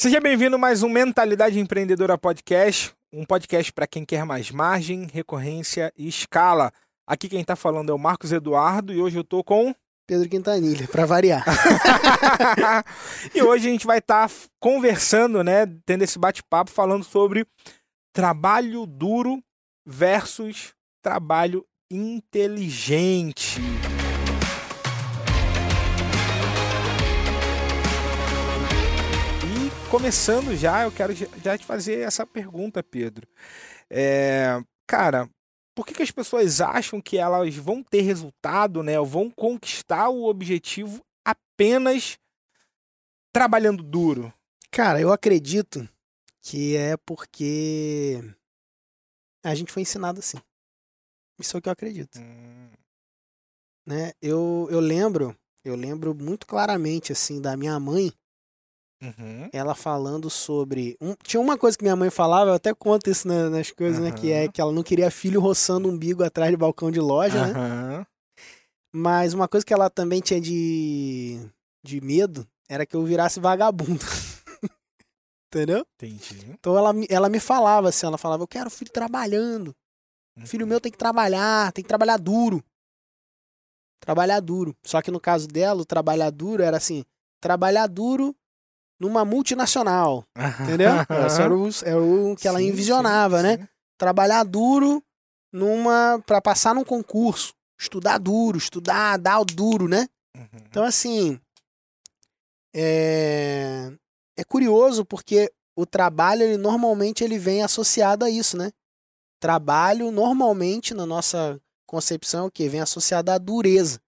Seja bem-vindo a mais um Mentalidade Empreendedora Podcast, um podcast para quem quer mais margem, recorrência e escala. Aqui quem está falando é o Marcos Eduardo e hoje eu tô com Pedro Quintanilha, para variar. e hoje a gente vai estar tá conversando, né, tendo esse bate-papo falando sobre trabalho duro versus trabalho inteligente. Começando já, eu quero já te fazer essa pergunta, Pedro. É, cara, por que, que as pessoas acham que elas vão ter resultado, né? Ou vão conquistar o objetivo apenas trabalhando duro? Cara, eu acredito que é porque a gente foi ensinado assim. Isso é o que eu acredito. Hum. Né? Eu, eu lembro, eu lembro muito claramente assim da minha mãe Uhum. Ela falando sobre. Um, tinha uma coisa que minha mãe falava, eu até conto isso na, nas coisas, uhum. né? Que é que ela não queria filho roçando umbigo atrás de balcão de loja, uhum. né? Mas uma coisa que ela também tinha de, de medo era que eu virasse vagabundo. Entendeu? Entendi. Então ela, ela me falava assim, ela falava, eu quero filho trabalhando. Filho meu tem que trabalhar, tem que trabalhar duro. Trabalhar duro. Só que no caso dela, o trabalhar duro era assim, trabalhar duro numa multinacional. entendeu? Esse era o, era o que ela sim, envisionava, sim, né? Sim. Trabalhar duro numa para passar num concurso, estudar duro, estudar, dar o duro, né? Uhum. Então assim, é é curioso porque o trabalho ele normalmente ele vem associado a isso, né? Trabalho normalmente na nossa concepção o que vem associado à dureza,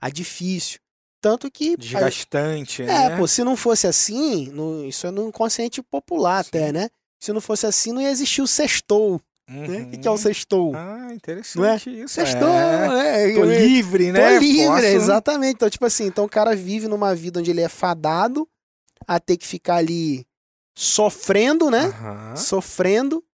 a difícil. Tanto que. Desgastante, é, né? É, pô, se não fosse assim, no, isso é no inconsciente popular Sim. até, né? Se não fosse assim, não ia existir o sextou. Uhum. Né? O que, é o uhum. sextou? Ah, interessante é? isso. Sextou, é. é. Tô livre, né? Tô livre, Posso... exatamente. Então, tipo assim, então o cara vive numa vida onde ele é fadado a ter que ficar ali sofrendo, né? Uhum. Sofrendo.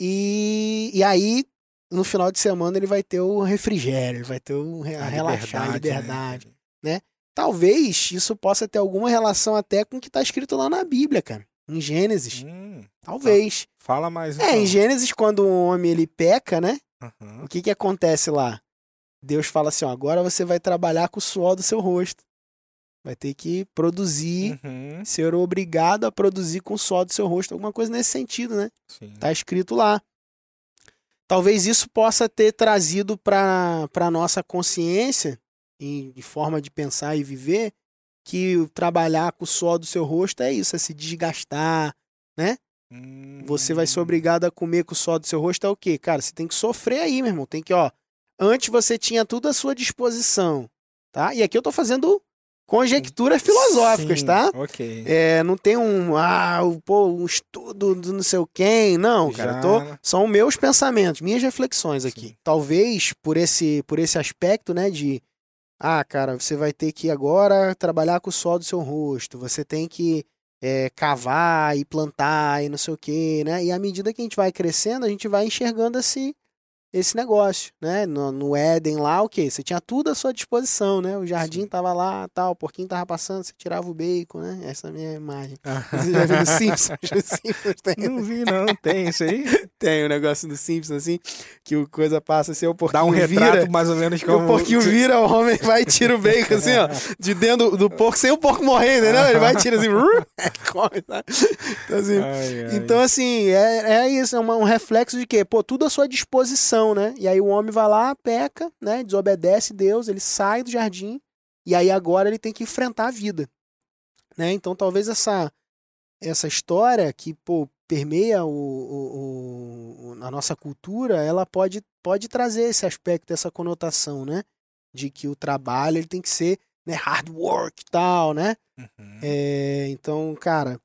E, e aí, no final de semana, ele vai ter o refrigério, ele vai ter o a, a relaxar, liberdade, a liberdade. Né? Né? Talvez isso possa ter alguma relação até com o que está escrito lá na Bíblia, cara. Em Gênesis. Hum, Talvez. Fala mais. Então. É, em então. Gênesis, quando o homem ele peca, né? Uhum. O que que acontece lá? Deus fala assim: ó, agora você vai trabalhar com o suor do seu rosto. Vai ter que produzir, uhum. ser obrigado a produzir com o suor do seu rosto. Alguma coisa nesse sentido, né? Sim. Tá escrito lá. Talvez isso possa ter trazido para a nossa consciência em, em forma de pensar e viver, que trabalhar com o suor do seu rosto é isso, é se desgastar, né? Hum. Você vai ser hum. obrigado a comer com o suor do seu rosto é o quê? Cara, você tem que sofrer aí, meu irmão. Tem que, ó. Antes você tinha tudo à sua disposição, tá? E aqui eu tô fazendo conjecturas filosóficas, Sim, tá? Ok. É, não tem um, ah, pô, um estudo do não sei quem, não, Já. cara. Tô, são meus pensamentos, minhas reflexões aqui. Sim. Talvez por esse, por esse aspecto, né, de ah, cara, você vai ter que agora trabalhar com o sol do seu rosto, você tem que é, cavar e plantar e não sei o que, né? E à medida que a gente vai crescendo, a gente vai enxergando esse, esse negócio, né? No, no Éden lá, o que? Você tinha tudo à sua disposição, né? O jardim Sim. tava lá, tal, o porquinho tava passando, você tirava o bacon, né? Essa é a minha imagem. Ah. Você já viu no Simpsons? Simpsons tem. Não vi, não. Tem isso aí? tem o um negócio do Simpsons, assim, que o coisa passa assim, o porquinho Dá um retrato vira, mais ou menos como... O porquinho vira, o homem vai e tira o bacon, assim, ó, de dentro do, do porco, sem o porco morrer, entendeu? Ele vai e tira assim, come, tá? Então, assim, ai, ai. então, assim é, é isso, é um reflexo de quê? Pô, tudo à sua disposição, né? E aí o homem homem vai lá, peca, né, desobedece Deus, ele sai do jardim e aí agora ele tem que enfrentar a vida, né? Então talvez essa essa história que pô, permeia o, o, o, a nossa cultura, ela pode pode trazer esse aspecto, essa conotação, né, de que o trabalho ele tem que ser né, hard work e tal, né? Uhum. É, então, cara,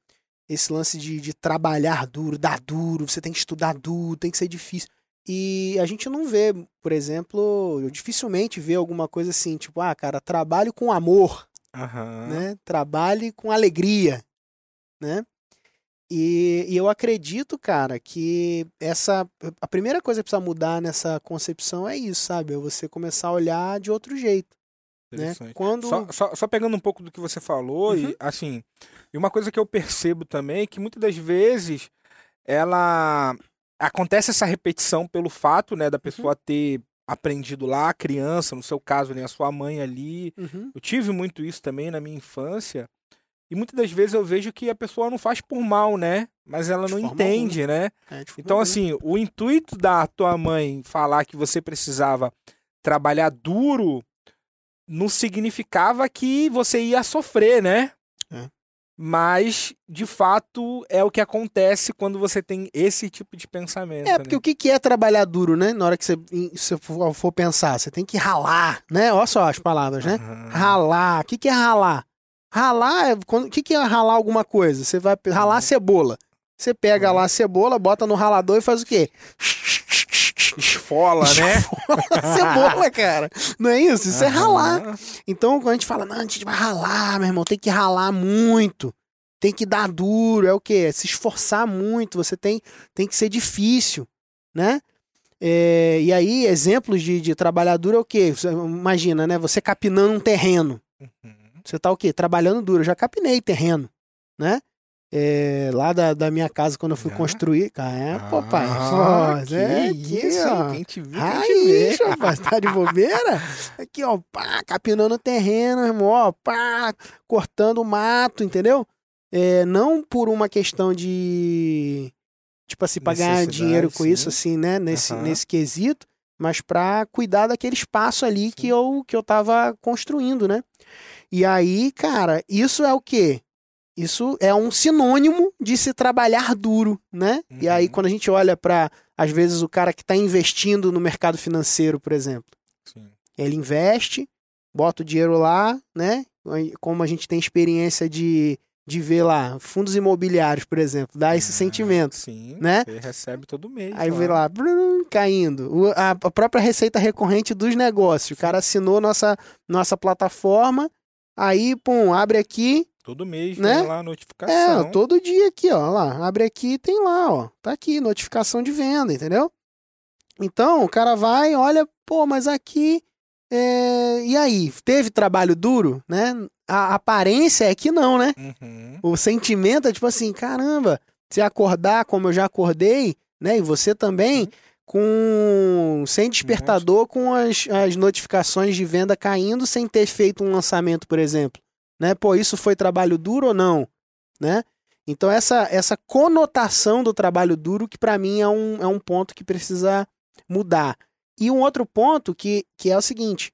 esse lance de, de trabalhar duro, dar duro, você tem que estudar duro, tem que ser difícil. E a gente não vê, por exemplo, eu dificilmente vê alguma coisa assim, tipo, ah, cara, trabalho com amor, uhum. né? Trabalhe com alegria, né? E, e, eu acredito, cara, que essa a primeira coisa que precisa mudar nessa concepção é isso, sabe? É você começar a olhar de outro jeito. Né? Quando... Só, só, só, pegando um pouco do que você falou, uhum. e assim, E uma coisa que eu percebo também é que muitas das vezes ela acontece essa repetição pelo fato, né, da uhum. pessoa uhum. ter aprendido lá, criança, no seu caso, né, a sua mãe ali. Uhum. Eu tive muito isso também na minha infância. E muitas das vezes eu vejo que a pessoa não faz por mal, né? Mas ela de não entende, alguma. né? É, então, assim, o intuito da tua mãe falar que você precisava trabalhar duro não significava que você ia sofrer, né? Mas de fato é o que acontece quando você tem esse tipo de pensamento. É, porque né? o que é trabalhar duro, né? Na hora que você, você for pensar, você tem que ralar, né? Olha só as palavras, né? Uhum. Ralar. O que é ralar? Ralar, o que é ralar alguma coisa? Você vai ralar uhum. cebola. Você pega uhum. lá a cebola, bota no ralador e faz o quê? Esfola, né? Cebola, cara. Não é isso? Isso uhum. é ralar. Então, quando a gente fala, não, a gente vai ralar, meu irmão, tem que ralar muito. Tem que dar duro, é o quê? É se esforçar muito, você tem, tem que ser difícil, né? É, e aí, exemplos de, de trabalhador é o quê? Você, imagina, né? Você capinando um terreno. Uhum. Você tá o quê? Trabalhando duro. Eu já capinei terreno, né? É, lá da, da minha casa, quando eu fui construir. Cara, é, ah, pô, pai. Que é, aqui, isso, ó. Quem te viu, Aí, rapaz, tá de bobeira? Aqui, ó, pá, capinando o terreno, irmão, ó, pá, cortando o mato, entendeu? É, não por uma questão de, tipo assim, pra ganhar dinheiro com sim. isso, assim, né, nesse, uhum. nesse quesito, mas pra cuidar daquele espaço ali que eu, que eu tava construindo, né? E aí, cara, isso é o quê? Isso é um sinônimo de se trabalhar duro, né? Uhum. E aí, uhum. quando a gente olha para, às vezes, o cara que está investindo no mercado financeiro, por exemplo, Sim. ele investe, bota o dinheiro lá, né? Como a gente tem experiência de, de ver lá, fundos imobiliários, por exemplo, dá esse ah, sentimento. Sim, né? Ele recebe todo mês. Aí lá. vê lá, brum, caindo. O, a, a, própria receita recorrente dos negócios. O cara assinou nossa, nossa plataforma, aí, pum, abre aqui, Todo mês né? tem lá a notificação. É, todo dia aqui, ó, lá, abre aqui tem lá, ó, tá aqui, notificação de venda, entendeu? Então, o cara vai, olha, pô, mas aqui, é... e aí, teve trabalho duro, né? A aparência é que não, né? Uhum. O sentimento é tipo assim, caramba, se acordar como eu já acordei, né? E você também, uhum. com sem despertador, com as, as notificações de venda caindo, sem ter feito um lançamento, por exemplo né? Pô, isso foi trabalho duro ou não, né? Então essa essa conotação do trabalho duro que para mim é um, é um ponto que precisa mudar. E um outro ponto que, que é o seguinte,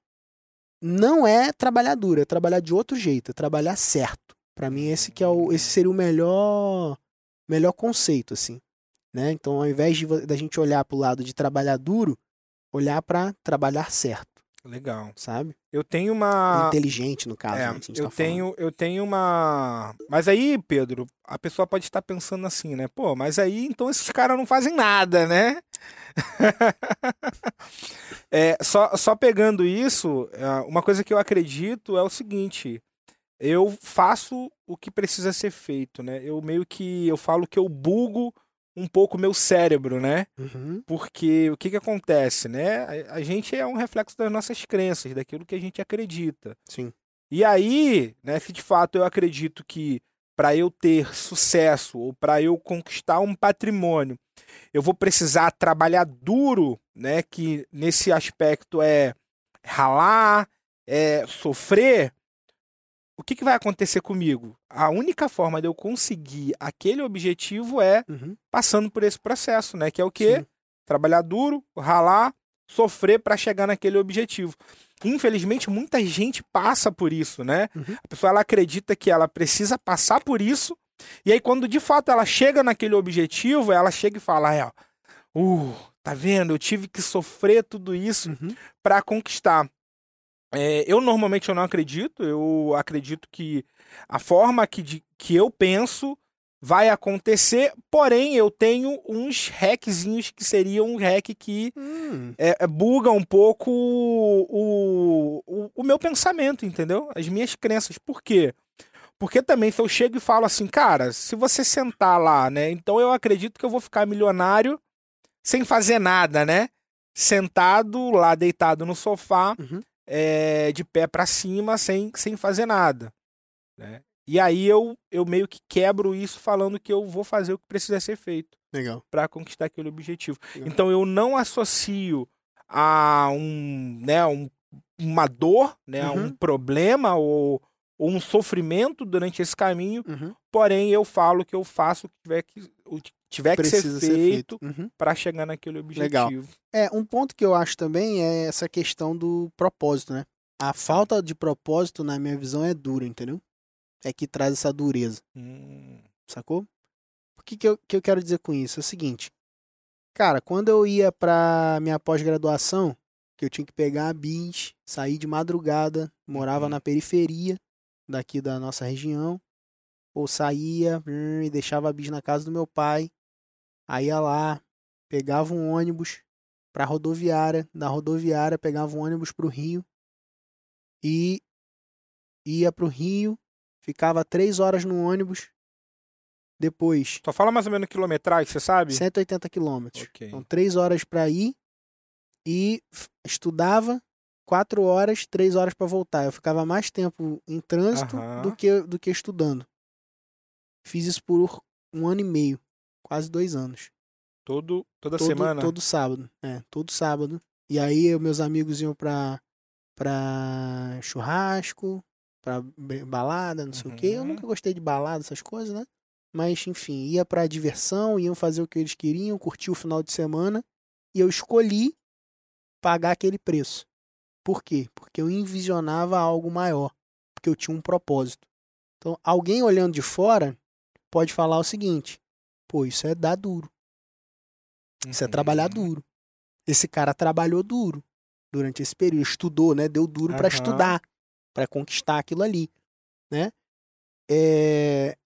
não é trabalhar duro, é trabalhar de outro jeito, é trabalhar certo. Para mim esse que é o esse seria o melhor melhor conceito assim, né? Então ao invés de da gente olhar para o lado de trabalhar duro, olhar para trabalhar certo. Legal. Sabe? Eu tenho uma. Inteligente, no caso. É, né, eu, tá tenho, eu tenho uma. Mas aí, Pedro, a pessoa pode estar pensando assim, né? Pô, mas aí então esses caras não fazem nada, né? é, só, só pegando isso, é, uma coisa que eu acredito é o seguinte. Eu faço o que precisa ser feito, né? Eu meio que eu falo que eu bugo um pouco meu cérebro, né? Uhum. Porque o que, que acontece, né? A, a, gente é um reflexo das nossas crenças, daquilo que a gente acredita. Sim. E aí, né, se de fato eu acredito que para eu ter sucesso ou para eu conquistar um patrimônio, eu vou precisar trabalhar duro, né? Que nesse aspecto é ralar, é sofrer o que, que, vai acontecer comigo? A única forma de eu conseguir aquele objetivo é uhum. passando por esse processo, né? Que é o quê? Sim. Trabalhar duro, ralar, sofrer para chegar naquele objetivo. Infelizmente, muita gente passa por isso, né? Uhum. A pessoa ela acredita que ela precisa passar por isso, e aí quando de fato ela chega naquele objetivo, ela chega e fala: é, uh, tá vendo? Eu tive que sofrer tudo isso uhum. para conquistar. É, eu normalmente eu não acredito, eu acredito que a forma que, de, que eu penso vai acontecer, porém eu tenho uns hackzinhos que seriam um hack que hum. é, é, buga um pouco o, o, o, meu pensamento, entendeu? As minhas crenças. Por quê? Porque também se eu chego e falo assim, cara, se você sentar lá, né? Então eu acredito que eu vou ficar milionário sem fazer nada, né? Sentado lá, deitado no sofá. Uhum é, de pé para cima sem, sem fazer nada. Né? E aí eu, eu meio que quebro isso falando que eu vou fazer o que precisa ser feito. Para conquistar aquele objetivo. Legal. Então eu não associo a um, né, um, uma dor, né, uhum. um problema ou, ou, um sofrimento durante esse caminho, uhum. porém eu falo que eu faço o que tiver que, o que, tiver que ser feito, ser feito. Uhum. para chegar naquele objetivo. Legal. É, um ponto que eu acho também é essa questão do propósito, né? A falta de propósito, na minha visão, é dura, entendeu? É que traz essa dureza. Hum. Sacou? O que, que, eu, que eu quero dizer com isso? É o seguinte. Cara, quando eu ia pra minha pós-graduação, que eu tinha que pegar a bis, sair de madrugada, morava uhum. na periferia daqui da nossa região, ou saía hum, e deixava a bis na casa do meu pai, aí ia lá, pegava um ônibus pra rodoviária, da rodoviária pegava um ônibus pro Rio, e ia pro Rio, ficava três horas no ônibus. Depois. Só fala mais ou menos quilometragem, você sabe? 180 quilômetros. Okay. Então, três horas para ir e estudava quatro horas, três horas para voltar. Eu ficava mais tempo em trânsito do que, do que estudando. Fiz isso por um ano e meio, quase dois anos. Todo, toda todo, semana? Todo sábado, é, todo sábado. E aí meus amigos iam pra, pra churrasco, pra balada, não sei uhum. o quê. Eu nunca gostei de balada, essas coisas, né? Mas, enfim, ia pra diversão, iam fazer o que eles queriam, curtir o final de semana. E eu escolhi pagar aquele preço. Por quê? Porque eu envisionava algo maior. Porque eu tinha um propósito. Então, alguém olhando de fora pode falar o seguinte: pô, isso é dar duro. Isso é trabalhar uhum. duro. Esse cara trabalhou duro durante esse período, estudou, né? Deu duro uhum. para estudar, para conquistar aquilo ali, né? É...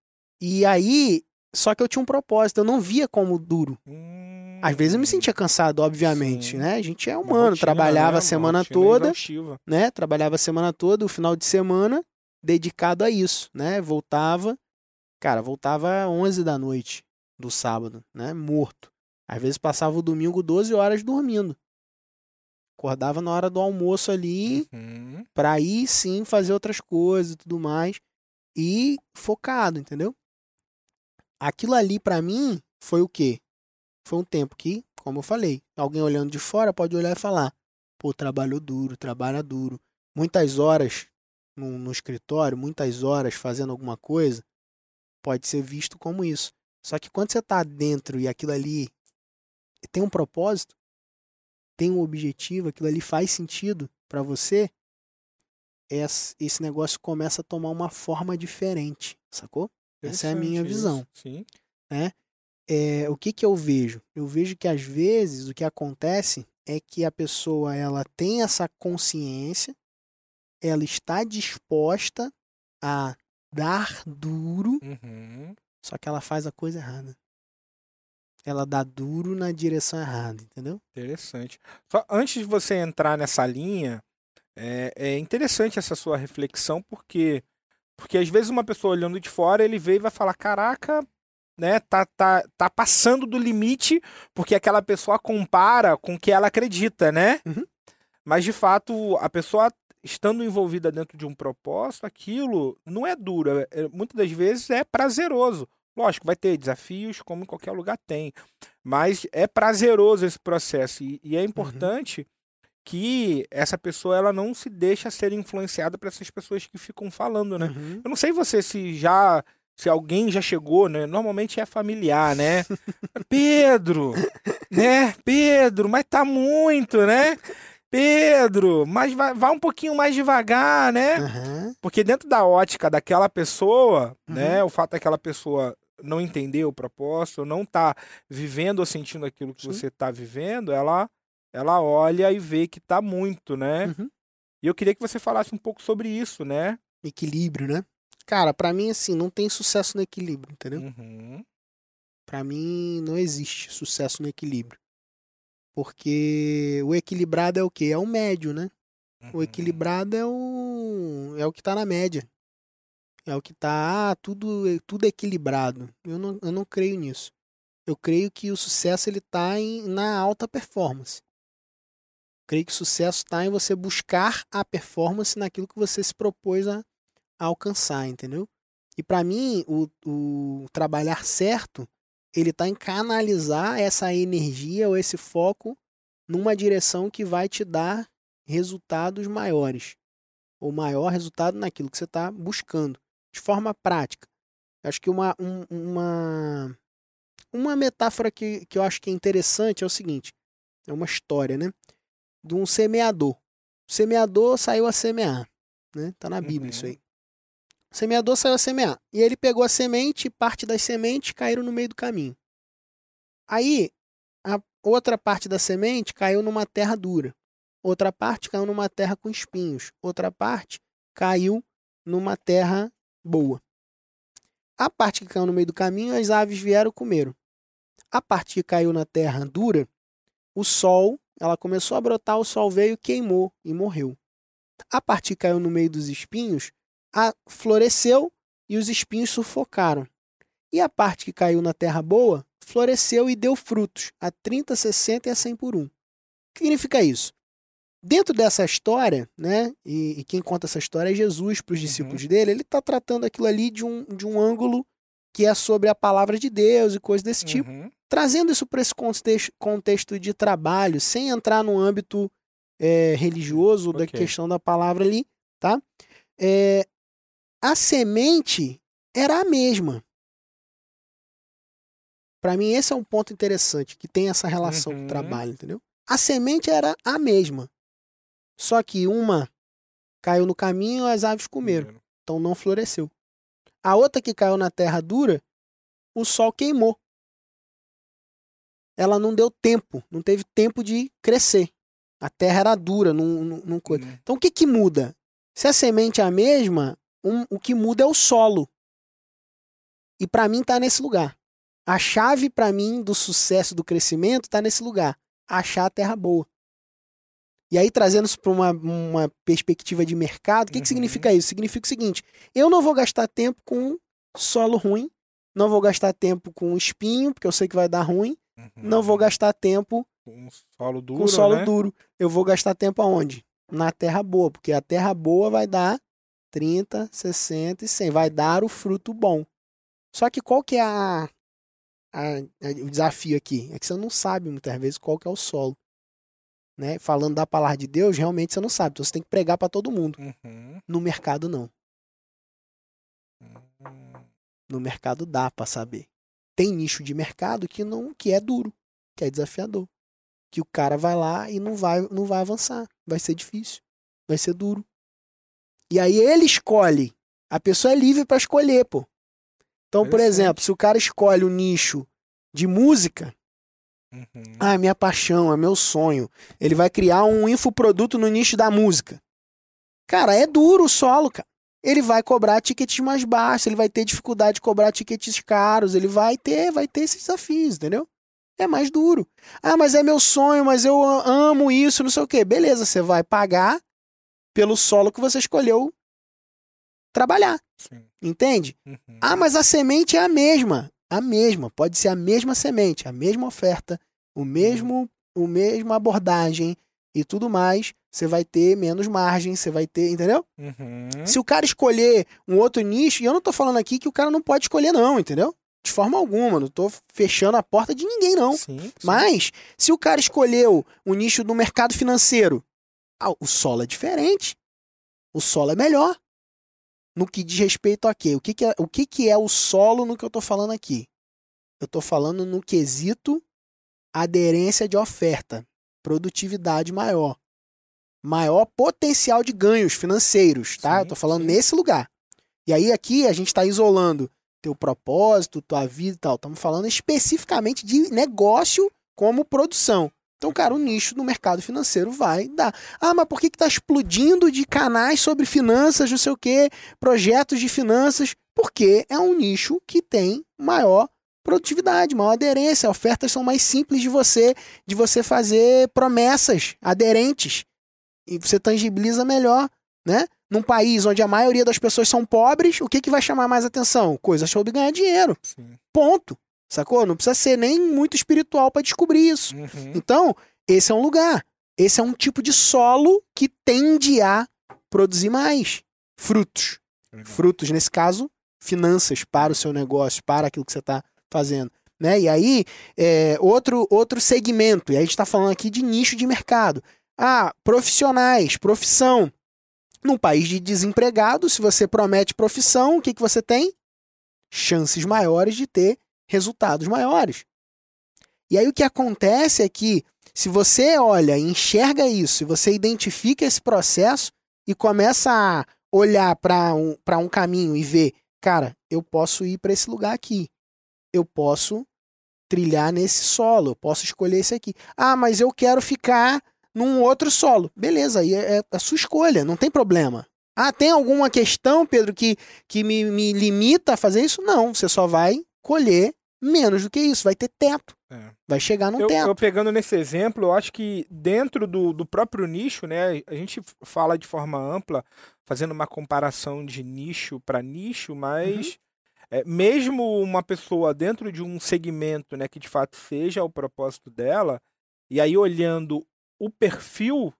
E aí, só que eu tinha um propósito, eu não via como duro. Hum... Às vezes eu me sentia cansado, obviamente, Sim. né? A gente é humano, rotina, trabalhava né? a semana toda, né? Trabalhava a semana toda, o final de semana dedicado a isso, né? Voltava, cara, voltava às 11 da noite do sábado, né? Morto. Às vezes passava o domingo 12 horas dormindo. Acordava na hora do almoço ali, uhum. pra aí sim fazer outras coisas e tudo mais. E focado, entendeu? Aquilo ali para mim foi o quê? Foi um tempo que, como eu falei, alguém olhando de fora pode olhar e falar: pô, trabalhou duro, trabalha duro. Muitas horas no, no escritório, muitas horas fazendo alguma coisa, pode ser visto como isso. Só que quando você tá dentro e aquilo ali tem um propósito, tem um objetivo, aquilo ali faz sentido para você, esse negócio começa a tomar uma forma diferente, sacou? Essa é a minha visão. Sim. Né? É, o que, que eu vejo? Eu vejo que às vezes o que acontece é que a pessoa ela tem essa consciência, ela está disposta a dar duro, uhum. só que ela faz a coisa errada ela dá duro na direção errada, entendeu? Interessante. Só antes de você entrar nessa linha, é, é interessante essa sua reflexão, porque porque às vezes uma pessoa olhando de fora, ele vê e vai falar: caraca, né, tá, tá, tá passando do limite, porque aquela pessoa compara com o que ela acredita, né? Uhum. Mas de fato, a pessoa estando envolvida dentro de um propósito, aquilo não é duro. É, muitas das vezes é prazeroso. Lógico, vai ter desafios, como em qualquer lugar tem. Mas é prazeroso esse processo. E, e é uhum. importante uhum. que essa pessoa ela não se deixa ser influenciada por essas pessoas que ficam falando, né? Uhum. Eu não sei você se já. Se alguém já chegou, né? Normalmente é familiar, né? Pedro, né? Pedro, mas tá muito, né? Pedro, mas vai, vai, um pouquinho mais devagar, né? Uhum. Porque dentro da ótica daquela pessoa, uhum. né? O fato daquela pessoa não entender o propósito, não tá vivendo ou sentindo aquilo que Sim. você tá vivendo, ela ela olha e vê que tá muito, né? Uhum. E eu queria que você falasse um pouco sobre isso, né? Equilíbrio, né? Cara, para mim assim, não tem sucesso no equilíbrio, entendeu? Uhum. Para mim não existe sucesso no equilíbrio. Porque o equilibrado é o quê? É o médio, né? Uhum. O equilibrado é o é o que tá na média. É o que tá, ah, tudo, tudo equilibrado. Eu não, eu não creio nisso. Eu creio que o sucesso ele tá em, na alta performance. Eu creio que o sucesso está em você buscar a performance naquilo que você se propôs a, a alcançar, entendeu? E para mim, o, o trabalhar certo, ele está em canalizar essa energia ou esse foco numa direção que vai te dar resultados maiores. Ou maior resultado naquilo que você está buscando. De forma prática. Acho que uma, um, uma, uma metáfora que, que eu acho que é interessante é o seguinte: é uma história, né? De um semeador. O semeador saiu a semear. Né? Tá na Bíblia uhum. isso aí. O semeador saiu a semear. E ele pegou a semente e parte das sementes caíram no meio do caminho. Aí, a outra parte da semente caiu numa terra dura. Outra parte caiu numa terra com espinhos. Outra parte caiu numa terra boa. A parte que caiu no meio do caminho, as aves vieram comeram. A parte que caiu na terra dura, o sol, ela começou a brotar, o sol veio, queimou e morreu. A parte que caiu no meio dos espinhos, a, floresceu e os espinhos sufocaram. E a parte que caiu na terra boa, floresceu e deu frutos, a 30, 60 e a 100 por um. O que significa isso? Dentro dessa história, né, e, e quem conta essa história é Jesus para os uhum. discípulos uhum. dele, ele está tratando aquilo ali de um, de um ângulo que é sobre a palavra de Deus e coisas desse tipo, uhum. trazendo isso para esse contexto, contexto de trabalho, sem entrar no âmbito é, religioso okay. da questão da palavra ali, tá? É, a semente era a mesma. Para mim, esse é um ponto interessante, que tem essa relação uhum. com o uhum. trabalho, entendeu? A semente era a mesma. Só que uma caiu no caminho as aves comeram. Então não floresceu. A outra que caiu na terra dura, o sol queimou. Ela não deu tempo, não teve tempo de crescer. A terra era dura, não, não, não coisa. Uhum. Então o que, que muda? Se a semente é a mesma, um, o que muda é o solo. E para mim tá nesse lugar. A chave para mim do sucesso do crescimento está nesse lugar. Achar a terra boa. E aí, trazendo isso para uma, uma perspectiva de mercado, o que, uhum. que significa isso? Significa o seguinte: eu não vou gastar tempo com solo ruim, não vou gastar tempo com espinho, porque eu sei que vai dar ruim, uhum. não vou gastar tempo com solo duro. Com solo né? duro. Eu vou gastar tempo aonde? Na terra boa, porque a terra boa vai dar 30, 60 e 100, vai dar o fruto bom. Só que qual que é a, a, a, o desafio aqui? É que você não sabe muitas vezes qual que é o solo né, falando da palavra de Deus, realmente você não sabe. Então você tem que pregar para todo mundo. Uhum. No mercado, não. Uhum. No mercado dá para saber. Tem nicho de mercado que não que é duro, que é desafiador. Que o cara vai lá e não vai, não vai avançar. Vai ser difícil. Vai ser duro. E aí ele escolhe. A pessoa é livre para escolher, pô. Então, por exemplo, se o cara escolhe o nicho de música, Uhum. Ah, é minha paixão, é meu sonho. Ele vai criar um infoproduto no nicho da música. Cara, é duro o solo, cara. Ele vai cobrar tickets mais baixos, ele vai ter dificuldade de cobrar tickets caros, ele vai ter, vai ter esses desafios, entendeu? É mais duro. Ah, mas é meu sonho, mas eu amo isso, não sei o quê. Beleza, você vai pagar pelo solo que você escolheu trabalhar. Sim. Entende? Uhum. Ah, mas a semente é a mesma a mesma, pode ser a mesma semente, a mesma oferta, o mesmo, o mesmo abordagem e tudo mais, você vai ter menos margem, você vai ter, entendeu? Uhum. Se o cara escolher um outro nicho, e eu não tô falando aqui que o cara não pode escolher não, entendeu? De forma alguma, não tô fechando a porta de ninguém não. Sim, sim. Mas se o cara escolheu um nicho no mercado financeiro, ah, o solo é diferente. O solo é melhor no que diz respeito a quê? O que, que, é, o que, que é o solo no que eu estou falando aqui? Eu estou falando no quesito aderência de oferta, produtividade maior, maior potencial de ganhos financeiros, tá? Sim, eu estou falando sim. nesse lugar. E aí aqui a gente está isolando teu propósito, tua vida e tal. Estamos falando especificamente de negócio como produção. Então, cara, o nicho no mercado financeiro vai dar. Ah, mas por que está explodindo de canais sobre finanças, não sei o quê, projetos de finanças? Porque é um nicho que tem maior produtividade, maior aderência. Ofertas são mais simples de você, de você fazer promessas aderentes. E você tangibiliza melhor, né? Num país onde a maioria das pessoas são pobres, o que, que vai chamar mais atenção? Coisa sobre ganhar dinheiro. Sim. Ponto. Sacou? Não precisa ser nem muito espiritual para descobrir isso. Uhum. Então, esse é um lugar. Esse é um tipo de solo que tende a produzir mais frutos. Frutos, nesse caso, finanças para o seu negócio, para aquilo que você está fazendo. Né? E aí, é, outro, outro segmento, e a gente está falando aqui de nicho de mercado. Ah, profissionais, profissão. Num país de desempregado, se você promete profissão, o que, que você tem? Chances maiores de ter resultados maiores. E aí o que acontece é que, se você olha enxerga isso, você identifica esse processo e começa a olhar para um, um caminho e ver, cara, eu posso ir para esse lugar aqui. Eu posso trilhar nesse solo, eu posso escolher esse aqui. Ah, mas eu quero ficar num outro solo. Beleza, aí é, é a sua escolha, não tem problema. Ah, tem alguma questão, Pedro, que, que me, me limita a fazer isso? Não, você só vai colher menos do que isso, vai ter teto. É. Vai chegar no eu, teto. Eu pegando nesse exemplo, eu acho que dentro do, do próprio nicho, né, a gente fala de forma ampla, fazendo uma comparação de nicho para nicho, mas uhum. é, mesmo uma pessoa dentro de um segmento, né, que de fato seja o propósito dela, e aí olhando o perfil,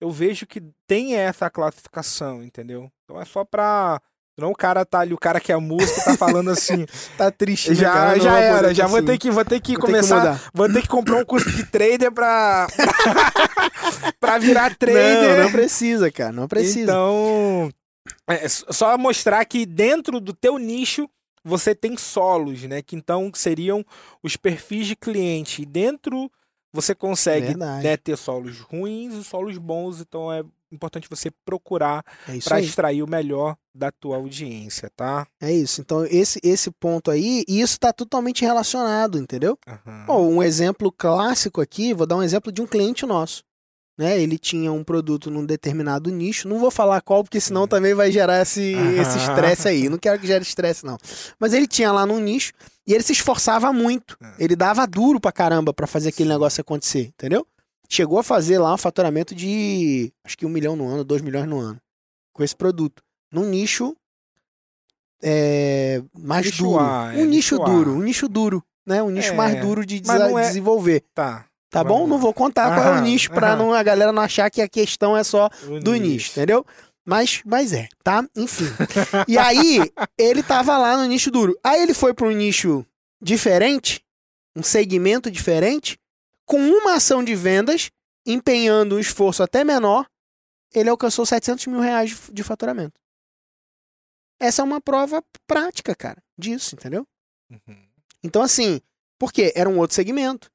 eu vejo que tem essa classificação, entendeu? Então é só para não o cara tá ali, o cara que é músico tá falando assim. tá triste, né, Já, cara, já era, já assim. vou ter que, vou ter que vou começar. Ter que vou ter que comprar um curso de trader pra. pra virar trader. Não, não precisa, cara, não precisa. Então. É só mostrar que dentro do teu nicho você tem solos, né? Que então seriam os perfis de cliente. E dentro você consegue né, ter solos ruins e solos bons, então é importante você procurar é para extrair o melhor da tua audiência, tá? É isso. Então esse esse ponto aí, isso está totalmente relacionado, entendeu? Uhum. Bom, um exemplo clássico aqui, vou dar um exemplo de um cliente nosso né? Ele tinha um produto num determinado nicho. Não vou falar qual, porque senão também vai gerar esse estresse aí. Não quero que gere estresse, não. Mas ele tinha lá num nicho e ele se esforçava muito. É. Ele dava duro pra caramba pra fazer aquele negócio acontecer, entendeu? Chegou a fazer lá um faturamento de acho que um milhão no ano, dois milhões no ano. Com esse produto. Num nicho é, mais nicho duro. A, é, um nicho, nicho duro, um nicho duro, né? Um nicho é, mais duro de é desenvolver. Tá. Tá bom? Não vou contar aham, qual é o nicho pra não, a galera não achar que a questão é só o do nicho. nicho, entendeu? Mas, mas é, tá? Enfim. e aí, ele tava lá no nicho duro. Aí ele foi para um nicho diferente, um segmento diferente, com uma ação de vendas, empenhando um esforço até menor, ele alcançou 700 mil reais de, faturamento. Essa é uma prova prática, cara, disso, entendeu? Uhum. Então, assim, por quê? Era um outro segmento.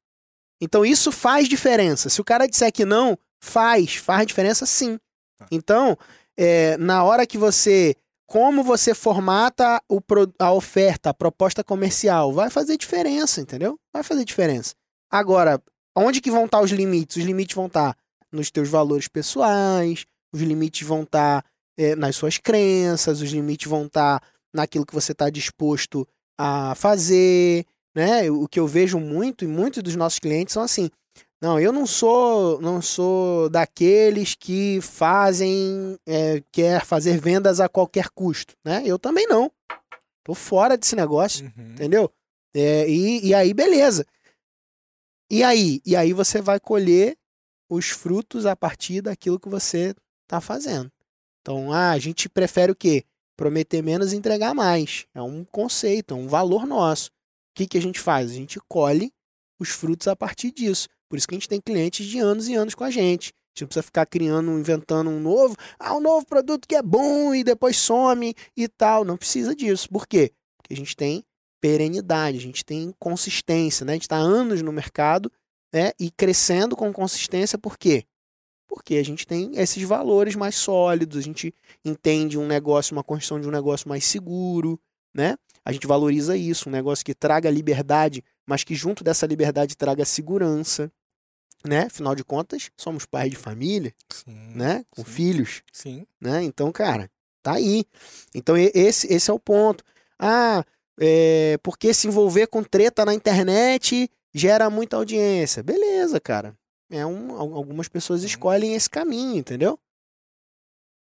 Então isso faz diferença. Se o cara disser que não, faz, faz diferença sim. Tá. Então, é, na hora que você. Como você formata o, a oferta, a proposta comercial, vai fazer diferença, entendeu? Vai fazer diferença. Agora, onde que vão estar os limites? Os limites vão estar nos teus valores pessoais, os limites vão estar é, nas suas crenças, os limites vão estar naquilo que você está disposto a fazer, né? O que eu vejo muito e muitos dos nossos clientes são assim: não, eu não sou, não sou daqueles que fazem, é, quer fazer vendas a qualquer custo, né? Eu também não. Tô fora desse negócio, uhum. entendeu? É, e, e aí, beleza. E aí? E aí você vai colher os frutos a partir daquilo que você tá fazendo. Então, ah, a gente prefere o quê? Prometer menos e entregar mais. É um conceito, é um valor nosso que, que a gente faz? A gente colhe os frutos a partir disso. Por isso que a gente tem clientes de anos e anos com a gente. A gente não precisa ficar criando, inventando um novo, ah, um novo produto que é bom e depois some e tal. Não precisa disso. Por quê? Porque a gente tem perenidade, a gente tem consistência, né? A gente está anos no mercado né? e crescendo com consistência, por quê? Porque a gente tem esses valores mais sólidos, a gente entende um negócio, uma construção de um negócio mais seguro, né? A gente valoriza isso, um negócio que traga liberdade, mas que junto dessa liberdade traga segurança, né? Afinal de contas, somos pais de família, sim, né? Com sim, filhos, sim. né? Então, cara, tá aí. Então esse, esse é o ponto. Ah, é, porque se envolver com treta na internet gera muita audiência. Beleza, cara. É um, algumas pessoas escolhem esse caminho, entendeu?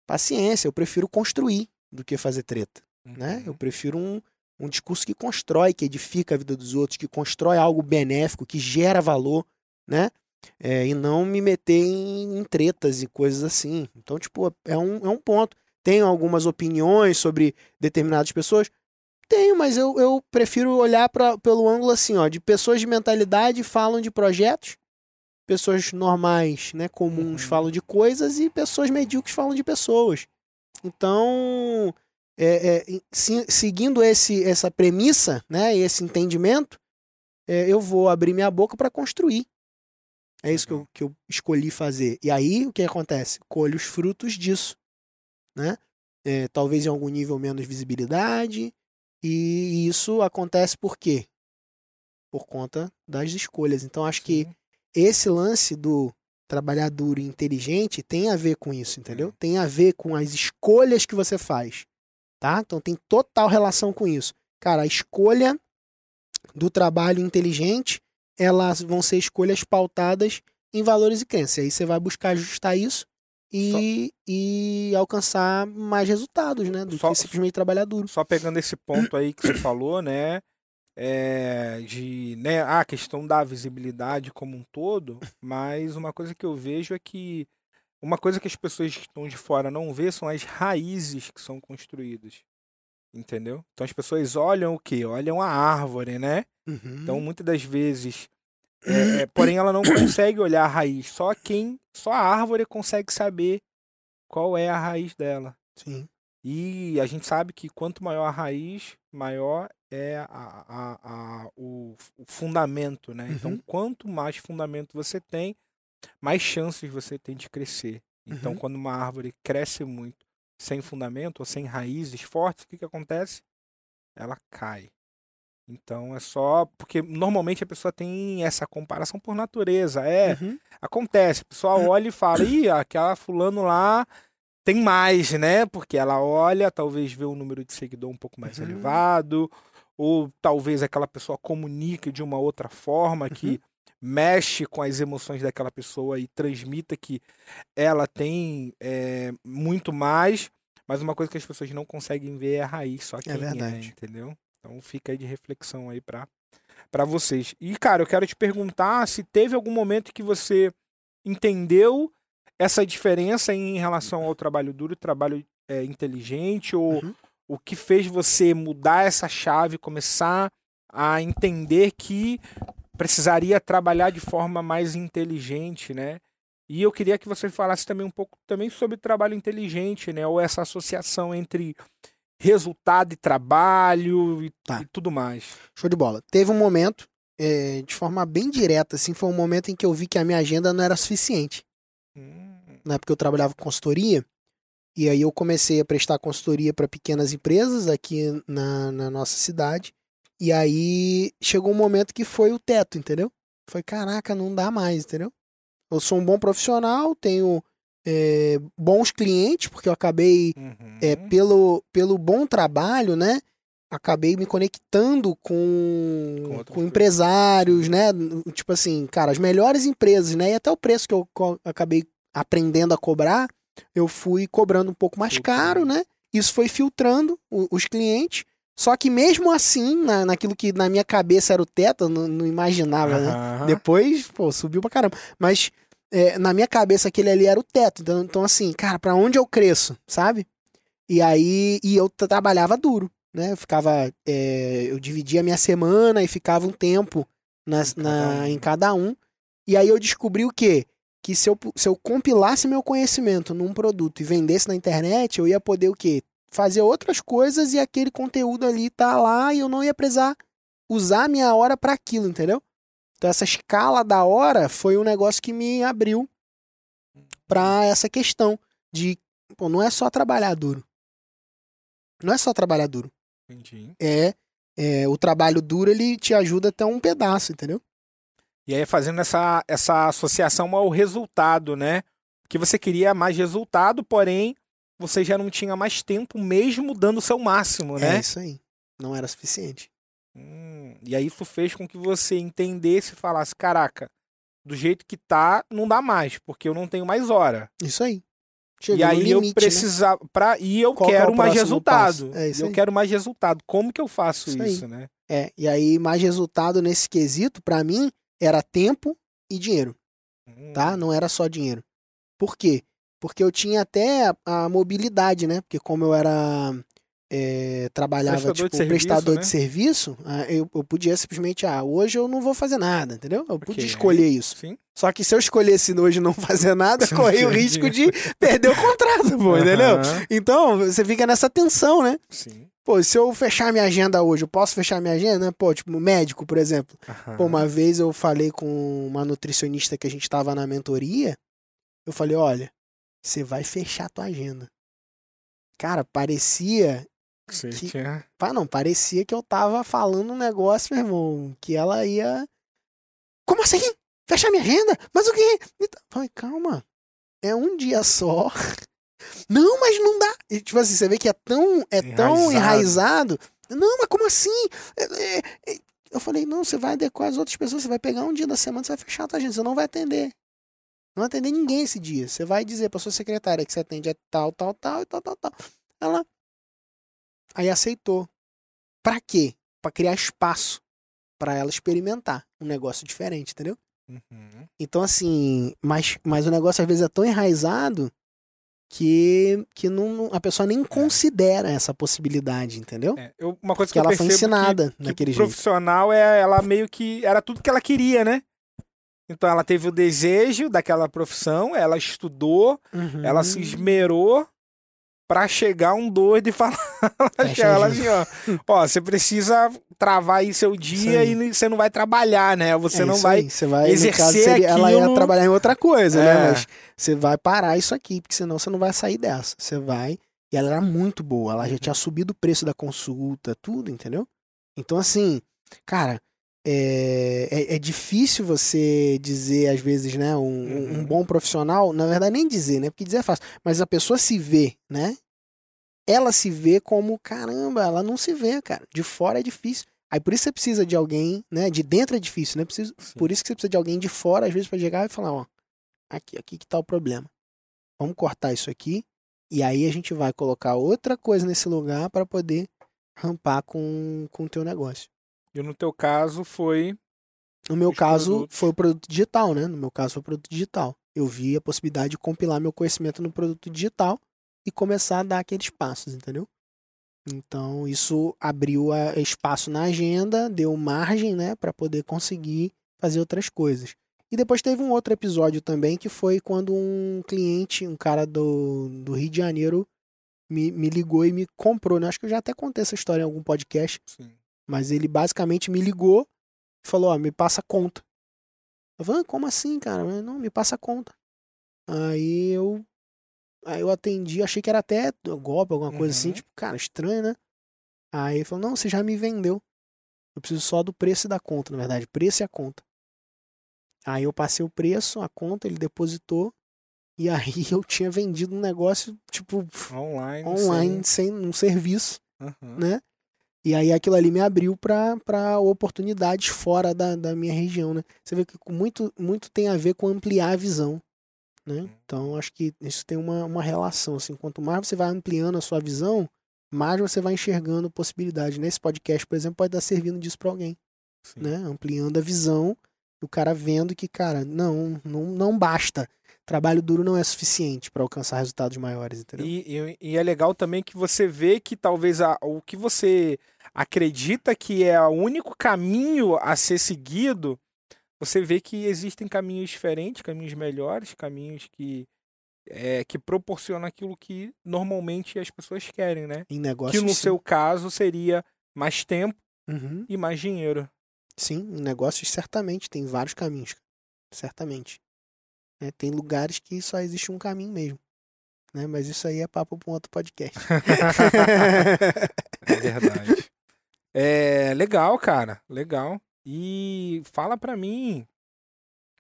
Paciência, eu prefiro construir do que fazer treta, né? uhum. né? Eu prefiro um, um discurso que constrói, que edifica a vida dos outros, que constrói algo benéfico, que gera valor, né? É, e não me meter em, em, tretas e coisas assim. Então, tipo, é um, é um ponto. Tenho algumas opiniões sobre determinadas pessoas? Tenho, mas eu, eu prefiro olhar pra, pelo ângulo assim, ó, de pessoas de mentalidade falam de projetos, pessoas normais, né, comuns Uhum. falam de coisas e pessoas medíocres falam de pessoas. Então, é, é, se- seguindo esse, essa premissa, né, esse entendimento, é, eu vou abrir minha boca para construir. É isso que eu, que eu escolhi fazer. E aí, o que acontece? Colho os frutos disso, né? É, talvez em algum nível menos visibilidade, e isso acontece por quê? Por conta das escolhas. Então, acho que esse lance do trabalhar duro e inteligente tem a ver com isso, entendeu? Tem a ver com as escolhas que você faz, tá? Então tem total relação com isso. Cara, a escolha do trabalho inteligente, elas vão ser escolhas pautadas em valores e crenças. E aí você vai buscar ajustar isso e, e alcançar mais resultados, né? Do Só- que simplesmente trabalhar duro. Só pegando esse ponto aí que você falou, né? é, de né, a questão da visibilidade como um todo, mas uma coisa que eu vejo é que uma coisa que as pessoas que estão de fora não vê são as raízes que são construídas. Entendeu? Então as pessoas olham o quê? Olham a árvore, né? Uhum. Então, muitas das vezes, é, é, porém, ela não consegue olhar a raiz. Só quem, só a árvore consegue saber qual é a raiz dela. Sim. E a gente sabe que quanto maior a raiz, maior é a, a- a- o, o fundamento, né? Então, Uhum. quanto mais fundamento você tem, mais chances você tem de crescer. Então, Uhum. quando uma árvore cresce muito sem fundamento ou sem raízes fortes, o que, que acontece? Ela cai. Então é só porque normalmente a pessoa tem essa comparação por natureza. É, Uhum. acontece. A pessoa olha e fala, ih, aquela fulano lá tem mais, né? Porque ela olha, talvez vê um número de seguidor um pouco mais Uhum. elevado, ou talvez aquela pessoa comunique de uma outra forma Uhum. que mexe com as emoções daquela pessoa e transmita que ela tem é, muito mais, mas uma coisa que as pessoas não conseguem ver é a raiz, só quem é, verdade. entendeu? Então fica aí de reflexão aí pra, pra vocês. E, cara, eu quero te perguntar se teve algum momento que você entendeu essa diferença em relação ao trabalho duro e trabalho é, inteligente, ou Uhum. o que fez você mudar essa chave, começar a entender que precisaria trabalhar de forma mais inteligente, né? E eu queria que você falasse também um pouco também sobre trabalho inteligente, né? Ou essa associação entre resultado e trabalho e, Tá. e tudo mais. Show de bola. Teve um momento, é, de forma bem direta, assim, foi um momento em que eu vi que a minha agenda não era suficiente. Hum, Na época eu trabalhava com consultoria, e aí eu comecei a prestar consultoria para pequenas empresas aqui na, na nossa cidade. E aí chegou um momento que foi o teto, entendeu? Foi, caraca, não dá mais, entendeu? Eu sou um bom profissional, tenho é, bons clientes, porque eu acabei uhum. é, pelo, pelo bom trabalho, né? Acabei me conectando com, Com com, empresários, né? Tipo assim, cara, as melhores empresas, né? E até o preço que eu acabei aprendendo a cobrar, eu fui cobrando um pouco mais caro, né? Isso foi filtrando os clientes. Só que mesmo assim, na, naquilo que na minha cabeça era o teto, eu não, não imaginava, né? Aham. Depois, pô, subiu pra caramba. Mas é, na minha cabeça aquele ali era o teto. Então, então assim, cara, pra onde eu cresço, sabe? E aí, e eu tra- trabalhava duro, né? Eu ficava, é, eu dividia a minha semana e ficava um tempo nas- Em cada na- um. em cada um. E aí eu descobri o quê? Que se eu, se eu compilasse meu conhecimento num produto e vendesse na internet, eu ia poder o quê? Fazer outras coisas e aquele conteúdo ali tá lá e eu não ia precisar usar a minha hora para aquilo, entendeu? Então essa escala da hora foi um negócio que me abriu para essa questão de, pô, não é só trabalhar duro. Não é só trabalhar duro. Entendi. É, é o trabalho duro ele te ajuda até um pedaço, entendeu? E aí fazendo essa, essa associação ao resultado, né? Que você queria mais resultado, porém você já não tinha mais tempo mesmo dando o seu máximo, É né? isso aí. Não era suficiente. Hum, e aí isso fez com que você entendesse e falasse, caraca, do jeito que tá, não dá mais, porque eu não tenho mais hora. Isso aí. e Chegou aí eu limite, né? precisava, pra, e eu Qual é quero o mais resultado. É eu aí. quero mais resultado. Como que eu faço Isso isso, né? É, e aí mais resultado nesse quesito, pra mim, era tempo e dinheiro. Hum, tá? Não era só dinheiro. Por quê? Porque eu tinha até a, a mobilidade, né? Porque como eu era é, trabalhava Prestador tipo de serviço, prestador né? de serviço, ah, eu, eu podia simplesmente, ah, hoje eu não vou fazer nada, entendeu? Eu podia Ok. escolher isso. Sim. Só que se eu escolhesse hoje não fazer nada, eu corria o risco de perder o contrato, pô, entendeu? Aham. Então, você fica nessa tensão, né? Sim. Pô, se eu fechar minha agenda hoje, eu posso fechar minha agenda, né? Pô, tipo, médico, por exemplo. Aham. Pô, uma vez eu falei com uma nutricionista que a gente tava na mentoria. Eu falei, olha, você vai fechar a tua agenda. Cara, parecia. Você que- tinha- Pá, não, parecia que eu tava falando um negócio, meu irmão, que ela ia. Como assim? Fechar minha agenda? Mas o quê? Então, Falei, calma. É um dia só. Não, mas não dá. E, tipo assim, você vê que é tão, é tão Enraizado. enraizado. Não, mas como assim? É, é, é. Eu falei, não, você vai adequar as outras pessoas, você vai pegar um dia da semana, você vai fechar a tua agenda, você não vai atender. Não vai atender ninguém esse dia. Você vai dizer pra sua secretária que você atende a tal, tal, tal e tal, tal, tal. Ela. Aí aceitou. Pra quê? Pra criar espaço pra ela experimentar um negócio diferente, entendeu? Uhum. Então, assim, mas, mas o negócio às vezes é tão enraizado que, que não, a pessoa nem considera essa possibilidade, entendeu? É, eu- uma coisa que, Que ela foi ensinada que, que daquele jeito. profissional é ela meio que era tudo que ela queria, né? Então ela teve o desejo daquela profissão, ela estudou, Uhum. ela se esmerou pra chegar um doido e falar Fecha ela assim, ó, ó, você precisa travar aí seu dia aí. e você não vai trabalhar, né? Você É não vai você vai exercer caso, seria- ela ia aquilo- trabalhar em outra coisa, É. né? Mas você vai parar isso aqui, porque senão você não vai sair dessa. Você vai. E ela era muito boa, ela já tinha subido o preço da consulta, tudo, entendeu? Então, assim, cara, é, é, é difícil você dizer, às vezes, né, um, um- um Uhum. bom profissional, na verdade, nem dizer, né? Porque dizer é fácil, mas a pessoa se vê, né? Ela se vê como, caramba, ela não se vê, cara. De fora é difícil. Aí por isso você precisa de alguém, né? De dentro é difícil, né? Precisa, Sim. por isso que você precisa de alguém de fora, às vezes, pra chegar e falar, ó, aqui, aqui que tá o problema. Vamos cortar isso aqui. E aí a gente vai colocar outra coisa nesse lugar para poder rampar com com o teu negócio. E no teu caso foi No meu caso, produtos. foi o produto digital, né? No meu caso, foi o produto digital. Eu vi a possibilidade de compilar meu conhecimento no produto digital e começar a dar aqueles passos, entendeu? Então, isso abriu a- espaço na agenda, deu margem, né, para poder conseguir fazer outras coisas. E depois teve um outro episódio também, que foi quando um cliente, um cara do, do Rio de Janeiro, me, me ligou e me comprou, né? Acho que eu já até contei essa história em algum podcast. sim, Mas ele basicamente me ligou e falou, ó, me passa a conta. Eu falei, "Ah, como assim, cara? Não, me passa a conta. Aí eu. Aí eu atendi, achei que era até golpe, alguma coisa assim, Uhum. tipo, cara, estranho, né? Aí ele falou, não, você já me vendeu. Eu preciso só do preço e da conta, na verdade, preço e a conta. Aí eu passei o preço, a conta, ele depositou. E aí eu tinha vendido um negócio, tipo, online, online, sem um serviço. Aham. né? E aí aquilo ali me abriu para oportunidades fora da, da minha região, né? Você vê que muito, muito tem a ver com ampliar a visão, né? Então acho que isso tem uma, uma relação, assim, quanto mais você vai ampliando a sua visão, mais você vai enxergando possibilidades. Nesse podcast, por exemplo, pode estar servindo disso para alguém, Sim. né? Ampliando a visão, o cara vendo que, cara, não, não, não basta. Trabalho duro não é suficiente para alcançar resultados maiores, entendeu? E, e- e é legal também que você vê que talvez a- o que você acredita que é o único caminho a ser seguido, você vê que existem caminhos diferentes, caminhos melhores, caminhos que é, que proporcionam aquilo que normalmente as pessoas querem, né? Em negócio que no sim. seu caso seria mais tempo Uhum. e mais dinheiro. Sim, em negócios certamente tem vários caminhos. Certamente. Né, Tem lugares que só existe um caminho mesmo. Né? Mas isso aí é papo para um outro podcast. É verdade. É legal, cara. Legal. E fala pra mim,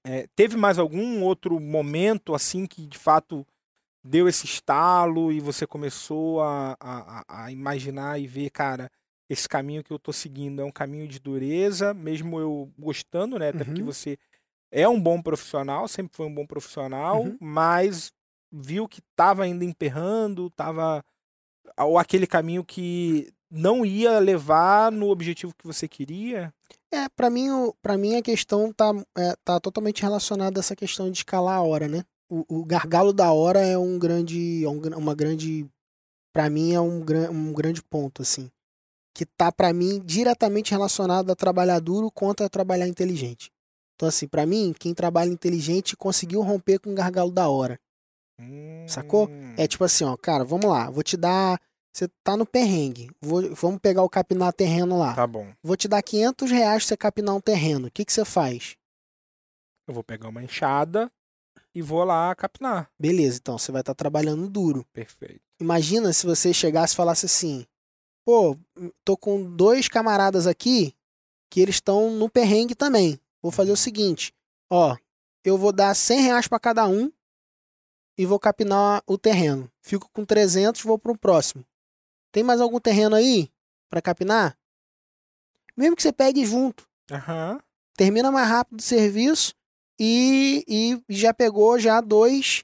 é, teve mais algum outro momento assim que de fato deu esse estalo e você começou a, a- a imaginar e ver, cara, esse caminho que eu tô seguindo é um caminho de dureza, mesmo eu gostando, né? Até porque Uhum. você é um bom profissional, sempre foi um bom profissional, Uhum. mas viu que tava ainda emperrando, tava ou aquele caminho que não ia levar no objetivo que você queria. é, para mim, pra mim a questão tá, é, tá totalmente relacionada a essa questão de escalar a hora, né? O, o gargalo da hora é um grande, é um uma grande para mim é um, um grande ponto, assim. Que tá, para mim, diretamente relacionado a trabalhar duro contra trabalhar inteligente. Então, assim, para mim, quem trabalha inteligente conseguiu romper com o gargalo da hora. Hum... Sacou? É tipo assim, ó, cara, vamos lá, vou te dar. Você tá no perrengue. Vou, vamos pegar o capinar terreno lá. Tá bom. Vou te dar 500 reais pra você capinar um terreno. O que, que você faz? Eu vou pegar uma enxada e vou lá capinar. Beleza, então você vai estar tá trabalhando duro. Perfeito. Imagina se você chegasse e falasse assim: pô, tô com dois camaradas aqui que eles estão no perrengue também. Vou fazer o seguinte: ó, eu vou dar 100 reais para cada um e vou capinar o terreno. Fico com 300, vou para o próximo. Tem mais algum terreno aí para capinar? Mesmo que você pegue junto. Uhum. Termina mais rápido o serviço e, e já pegou já dois,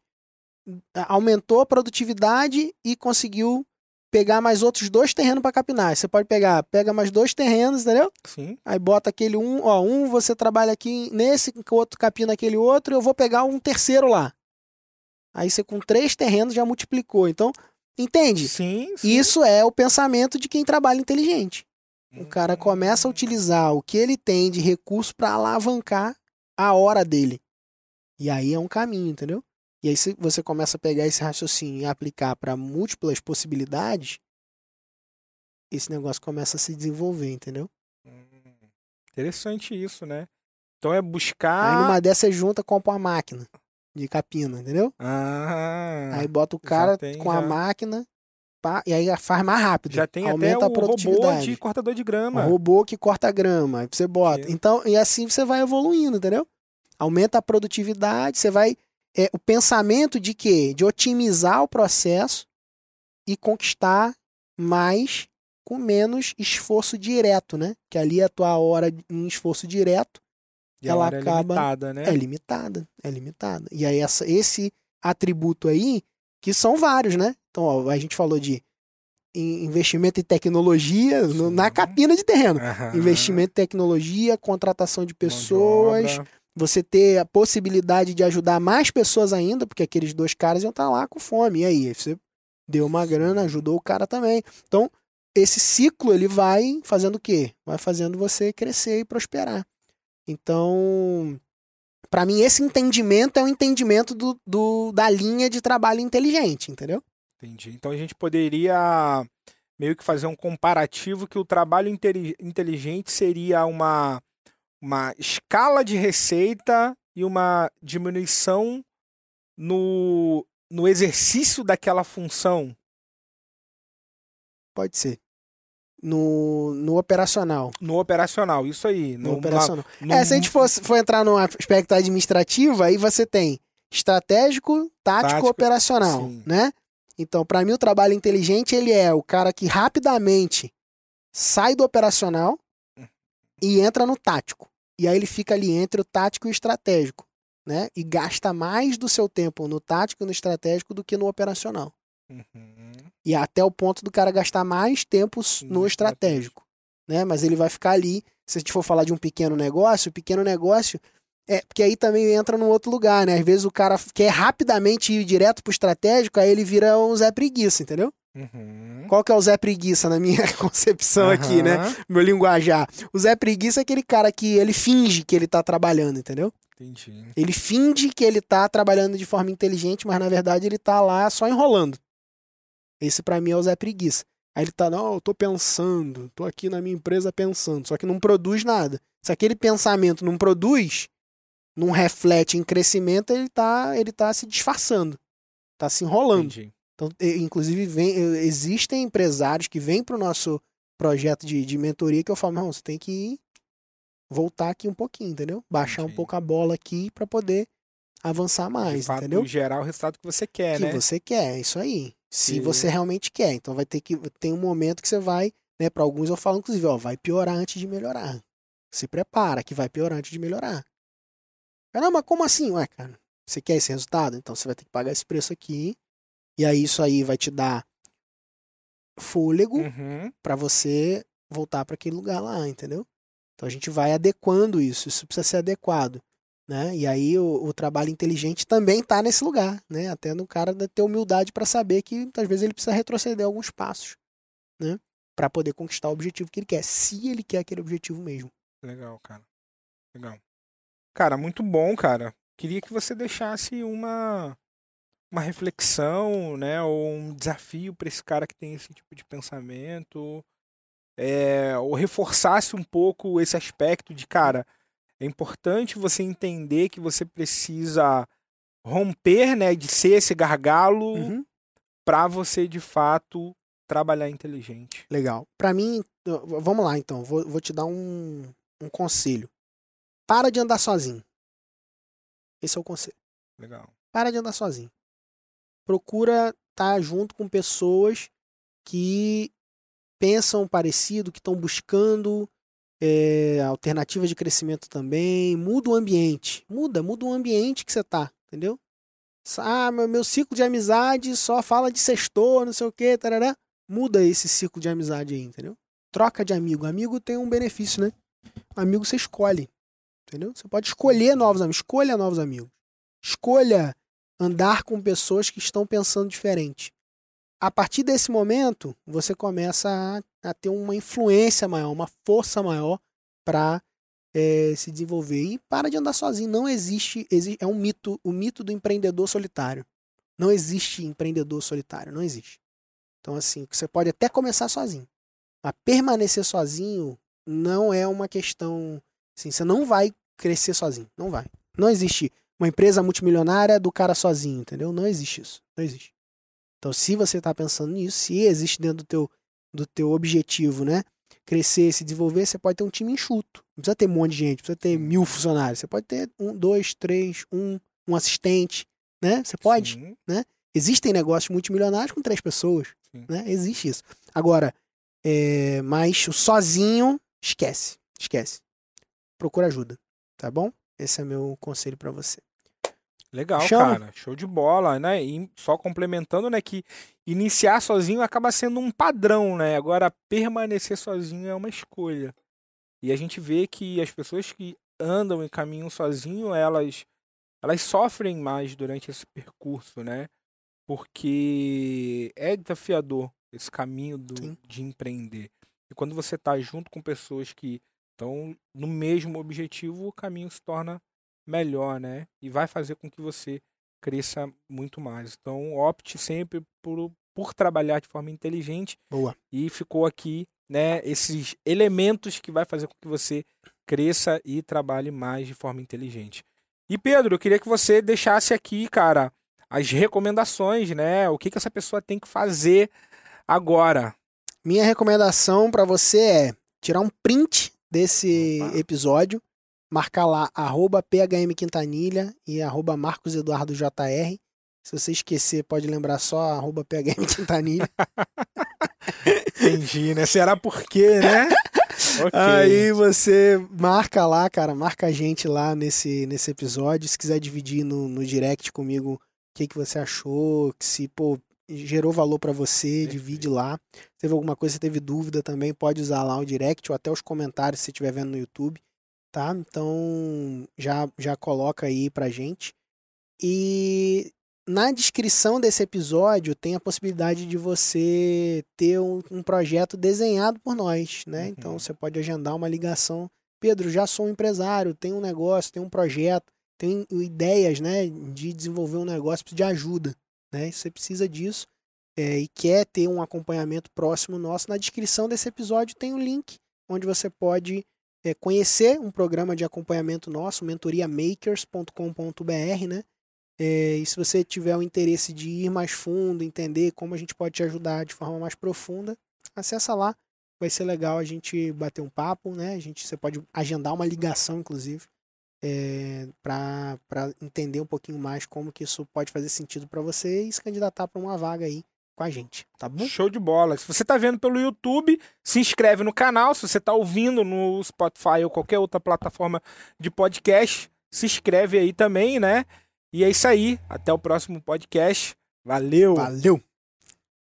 aumentou a produtividade e conseguiu pegar mais outros dois terrenos para capinar. Você pode pegar, pega mais dois terrenos, entendeu? Sim. Aí bota aquele um, ó, um você trabalha aqui nesse, o outro capina aquele outro, e eu vou pegar um terceiro lá. Aí você com três terrenos já multiplicou. Então, entende? Sim, sim. Isso é o pensamento de quem trabalha inteligente. O cara começa a utilizar o que ele tem de recurso para alavancar a hora dele. E aí é um caminho, entendeu? E aí, se você começa a pegar esse raciocínio e aplicar para múltiplas possibilidades, esse negócio começa a se desenvolver, entendeu? Hum, interessante isso, né? Então é buscar. Aí numa dessas junta, compra uma máquina de capina, entendeu? Ah, aí bota o cara tem, com já... a máquina pá, e aí faz mais rápido. Já tem aumenta até o a produtividade. robô de cortador de grama. O robô que corta grama, aí você bota. Então, e assim você vai evoluindo, entendeu? Aumenta a produtividade, você vai é, o pensamento de quê? De otimizar o processo e conquistar mais com menos esforço direto, né? Que ali a tua hora em esforço direto, e ela é acaba é limitada, né? É limitada, é limitada. E aí essa, esse atributo aí, que são vários, né? Então, ó, a gente falou de investimento em tecnologia no, na capina de terreno. Investimento em tecnologia, contratação de pessoas, de você ter a possibilidade de ajudar mais pessoas ainda, porque aqueles dois caras iam estar lá com fome. E aí, você deu uma grana, ajudou o cara também. Então, esse ciclo ele vai fazendo o quê? Vai fazendo você crescer e prosperar. Então, para mim, esse entendimento é o entendimento do, do, da linha de trabalho inteligente, entendeu? Entendi. Então a gente poderia meio que fazer um comparativo que o trabalho inteligente seria uma uma escala de receita e uma diminuição no, no exercício daquela função? Pode ser. No, no operacional. No operacional, isso aí. No, no operacional. No... É, se a gente for, for entrar no aspecto administrativo, aí você tem estratégico, tático, tático operacional, sim. né? Então, para mim, o trabalho inteligente ele é o cara que rapidamente sai do operacional e entra no tático. E aí ele fica ali entre o tático e o estratégico, né? E gasta mais do seu tempo no tático e no estratégico do que no operacional. Uhum. E até o ponto do cara gastar mais tempo no estratégico, né? Mas ele vai ficar ali. Se a gente for falar de um pequeno negócio, o pequeno negócio é, porque aí também entra num outro lugar, né? Às vezes o cara quer rapidamente ir direto pro estratégico, aí ele vira um Zé Preguiça, entendeu? Uhum. Qual que é o Zé Preguiça na minha concepção uhum. aqui, né? Meu linguajar. O Zé Preguiça é aquele cara que ele finge que ele tá trabalhando, entendeu? Entendi. Ele finge que ele tá trabalhando de forma inteligente, mas na verdade ele tá lá só enrolando. Esse para mim é o Zé Preguiça. Aí ele tá, não, eu tô pensando, tô aqui na minha empresa pensando, só que não produz nada. Se aquele pensamento não produz, não reflete em crescimento, ele tá, ele tá se disfarçando, tá se enrolando. Entendi. Então, inclusive, vem, existem empresários que vêm para o nosso projeto de, de mentoria que eu falo, não, você tem que voltar aqui um pouquinho, entendeu? Baixar Entendi. um pouco a bola aqui para poder avançar mais, de fato, entendeu? gerar o resultado que você quer, que né? Que você quer, isso aí. Se você realmente quer. Então vai ter que tem um momento que você vai, né, para alguns eu falo inclusive, ó, vai piorar antes de melhorar. Se prepara que vai piorar antes de melhorar. Caramba, como assim? Ué, cara, você quer esse resultado? Então você vai ter que pagar esse preço aqui. E aí isso aí vai te dar fôlego uhum. para você voltar para aquele lugar lá, entendeu? Então a gente vai adequando isso. Isso precisa ser adequado. Né? E aí o, o trabalho inteligente também está nesse lugar, né? Até no cara ter humildade para saber que muitas vezes ele precisa retroceder alguns passos, né? Para poder conquistar o objetivo que ele quer, se ele quer aquele objetivo mesmo. Legal, cara. Legal. Cara, muito bom, cara. Queria que você deixasse uma uma reflexão, né, ou um desafio para esse cara que tem esse tipo de pensamento, é, ou reforçasse um pouco esse aspecto de, cara, é importante você entender que você precisa romper, né, de ser esse gargalo uhum. para você de fato trabalhar inteligente. Legal. Para mim, vamos lá então, vou, vou te dar um, um conselho. Para de andar sozinho. Esse é o conselho. Legal. Para de andar sozinho. Procura estar tá junto com pessoas que pensam parecido, que estão buscando é, alternativas de crescimento também. Muda o ambiente. Muda, muda o ambiente que você tá, entendeu? Ah, meu, meu ciclo de amizade só fala de sextor, não sei o que, tarará. Muda esse ciclo de amizade aí, entendeu? Troca de amigo. Amigo tem um benefício, né? Amigo você escolhe, entendeu? Você pode escolher novos amigos. Escolha novos amigos. Escolha andar com pessoas que estão pensando diferente a partir desse momento, você começa a, a ter uma influência maior, uma força maior para é, se desenvolver. E para de andar sozinho. Não existe, existe. É um mito, o mito do empreendedor solitário. Não existe empreendedor solitário, não existe. Então, assim, você pode até começar sozinho. Mas permanecer sozinho não é uma questão. Assim, você não vai crescer sozinho. Não vai. Não existe uma empresa multimilionária do cara sozinho, entendeu? Não existe isso. Não existe. Então, se você está pensando nisso, se existe dentro do teu, do teu objetivo, né? Crescer, se desenvolver, você pode ter um time enxuto. Não precisa ter um monte de gente, precisa ter mil funcionários. Você pode ter um, dois, três, um, um assistente, né? Você pode, Sim. né? Existem negócios multimilionários com três pessoas, Sim. né? Existe isso. Agora, é, mas sozinho, esquece, esquece. Procura ajuda, tá bom? Esse é meu conselho para você. Legal, Chama. cara. Show de bola, né? E só complementando, né, que iniciar sozinho acaba sendo um padrão, né? Agora permanecer sozinho é uma escolha. E a gente vê que as pessoas que andam e caminham sozinho, elas elas sofrem mais durante esse percurso, né? Porque é desafiador esse caminho do, de empreender. E quando você está junto com pessoas que estão no mesmo objetivo, o caminho se torna melhor, né? E vai fazer com que você cresça muito mais. Então, opte sempre por, por trabalhar de forma inteligente. Boa. E ficou aqui, né, esses elementos que vai fazer com que você cresça e trabalhe mais de forma inteligente. E Pedro, eu queria que você deixasse aqui, cara, as recomendações, né? O que, que essa pessoa tem que fazer agora? Minha recomendação para você é tirar um print desse Opa. episódio marcar lá arroba PHM Quintanilha e arroba Marcos Eduardo JR. Se você esquecer, pode lembrar só arroba PHM Quintanilha. Entendi, né? Será por quê, né? okay. Aí você marca lá, cara, marca a gente lá nesse, nesse episódio. Se quiser dividir no, no direct comigo o que, que você achou, que se, pô, gerou valor para você, Perfeito. divide lá. Se teve alguma coisa, se teve dúvida também, pode usar lá o direct ou até os comentários se estiver vendo no YouTube tá? Então já já coloca aí pra gente. E na descrição desse episódio tem a possibilidade de você ter um, um projeto desenhado por nós, né? Uhum. Então você pode agendar uma ligação. Pedro, já sou um empresário, tenho um negócio, tenho um projeto, tenho ideias, né, de desenvolver um negócio, de ajuda, né? Você precisa disso é, e quer ter um acompanhamento próximo nosso. Na descrição desse episódio tem um link onde você pode é, conhecer um programa de acompanhamento nosso, mentoriamakers.com.br, né? É, e se você tiver o interesse de ir mais fundo, entender como a gente pode te ajudar de forma mais profunda, acessa lá. Vai ser legal a gente bater um papo, né? A gente, você pode agendar uma ligação, inclusive, é, para entender um pouquinho mais como que isso pode fazer sentido para você e se candidatar para uma vaga aí com a gente, tá bom? Show de bola. Se você tá vendo pelo YouTube, se inscreve no canal. Se você tá ouvindo no Spotify ou qualquer outra plataforma de podcast, se inscreve aí também, né? E é isso aí. Até o próximo podcast. Valeu! Valeu!